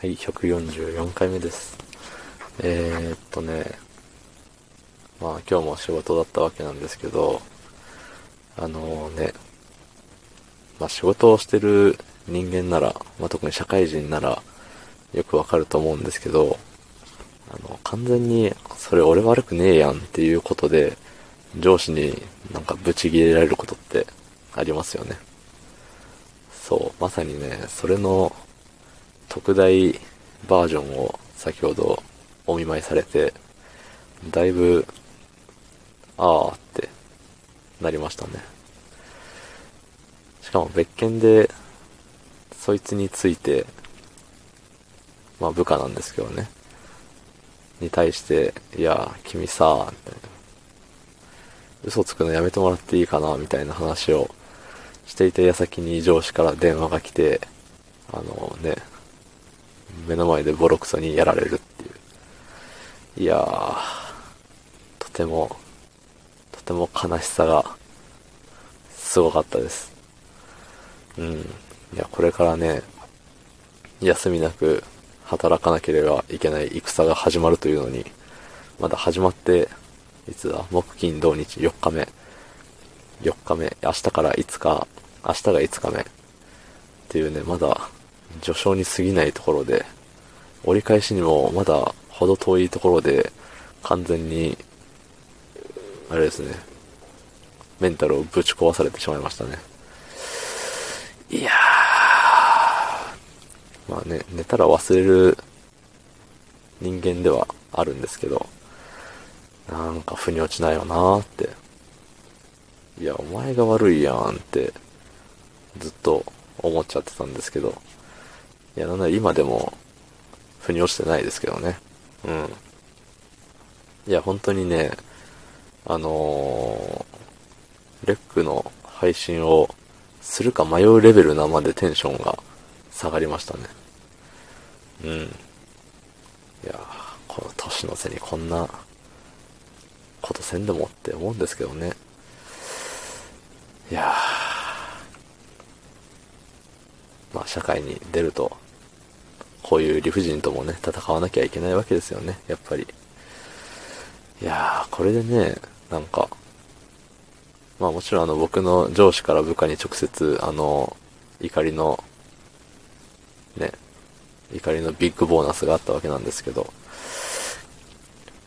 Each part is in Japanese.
はい、144回目です。えー、っとね、まあ今日も仕事だったわけなんですけど、あのね、まあ仕事をしてる人間なら、まあ特に社会人ならよくわかると思うんですけど、あの、完全にそれ俺悪くねえやんっていうことで、上司になんかブチ切れられることってありますよね。そう、まさにね、それの特大バージョンを先ほどお見舞いされて、だいぶ、あーってなりましたね。しかも別件で、そいつについて、まあ部下なんですけどね。に対して、いや、君さ、みたいな。嘘つくのやめてもらっていいかな、みたいな話をしていた矢先に上司から電話が来て、あのね、目の前でボロクソにやられるっていう。いやー、とても、とても悲しさが、すごかったです。うん。いや、これからね、休みなく働かなければいけない戦が始まるというのに、まだ始まって、いつだ？木金土日4日目。4日目。明日から5日、明日が5日目。っていうね、まだ序章に過ぎないところで、折り返しにもまだ程遠いところで、完全に、あれですね、メンタルをぶち壊されてしまいましたね。いやー、まあね、寝たら忘れる人間ではあるんですけど、なんか腑に落ちないよなーって。いや、お前が悪いやんって、ずっと思っちゃってたんですけど、いや、なんなら今でも、腑に落ちてないですけどね。うん。いや、本当にね、あのー、レックの配信をするか迷うレベルなまでテンションが下がりましたね。うん。いや、この年の瀬にこんなことせんでもって思うんですけどね。いや、まあ社会に出ると、こういう理不尽ともね、戦わなきゃいけないわけですよね、やっぱり。いやー、これでね、なんか、まあもちろんあの僕の上司から部下に直接あの、怒りの、ね、怒りのビッグボーナスがあったわけなんですけど、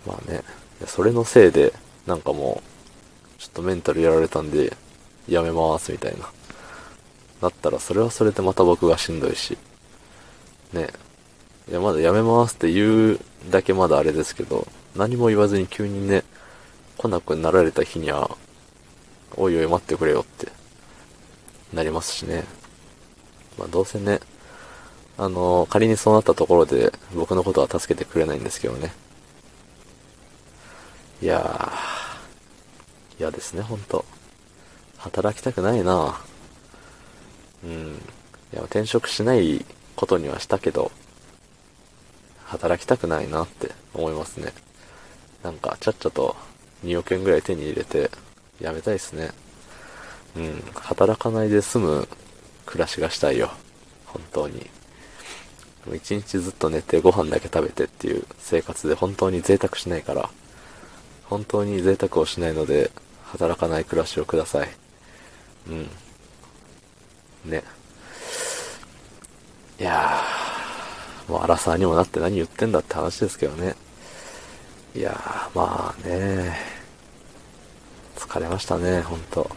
まあね、それのせいで、なんかもう、ちょっとメンタルやられたんで、やめますみたいな。だったらそれはそれでまた僕がしんどいし、ね、いやまだやめますって言うだけまだあれですけど、何も言わずに急にね、来なくなられた日には、おいおい待ってくれよって、なりますしね。まあどうせね、あの仮にそうなったところで僕のことは助けてくれないんですけどね。いやー、嫌ですね、ほんと。働きたくないなうん。いや、転職しないことにはしたけど、働きたくないなって思いますね。なんか、ちゃっちゃと2億円ぐらい手に入れて、やめたいですね。うん。働かないで済む暮らしがしたいよ。本当に。一日ずっと寝てご飯だけ食べてっていう生活で本当に贅沢しないから、本当に贅沢をしないので、働かない暮らしをください。うん。ね。いやー、もうアラサーにもなって何言ってんだって話ですけどね。いやー、まあね疲れましたね、ほんと。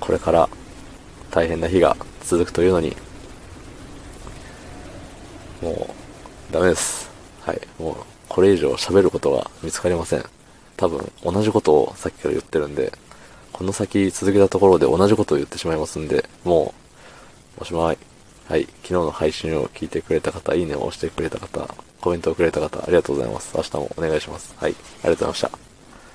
これから大変な日が続くというのに、もう、ダメです。はい。もう、これ以上喋ることが見つかりません。多分、同じことをさっきから言ってるんで、この先続けたところで同じことを言ってしまいますんで、もう、おしまい。はい。昨日の配信を聞いてくれた方、いいねを押してくれた方、コメントをくれた方、ありがとうございます。明日もお願いします。はい。ありがとうございました。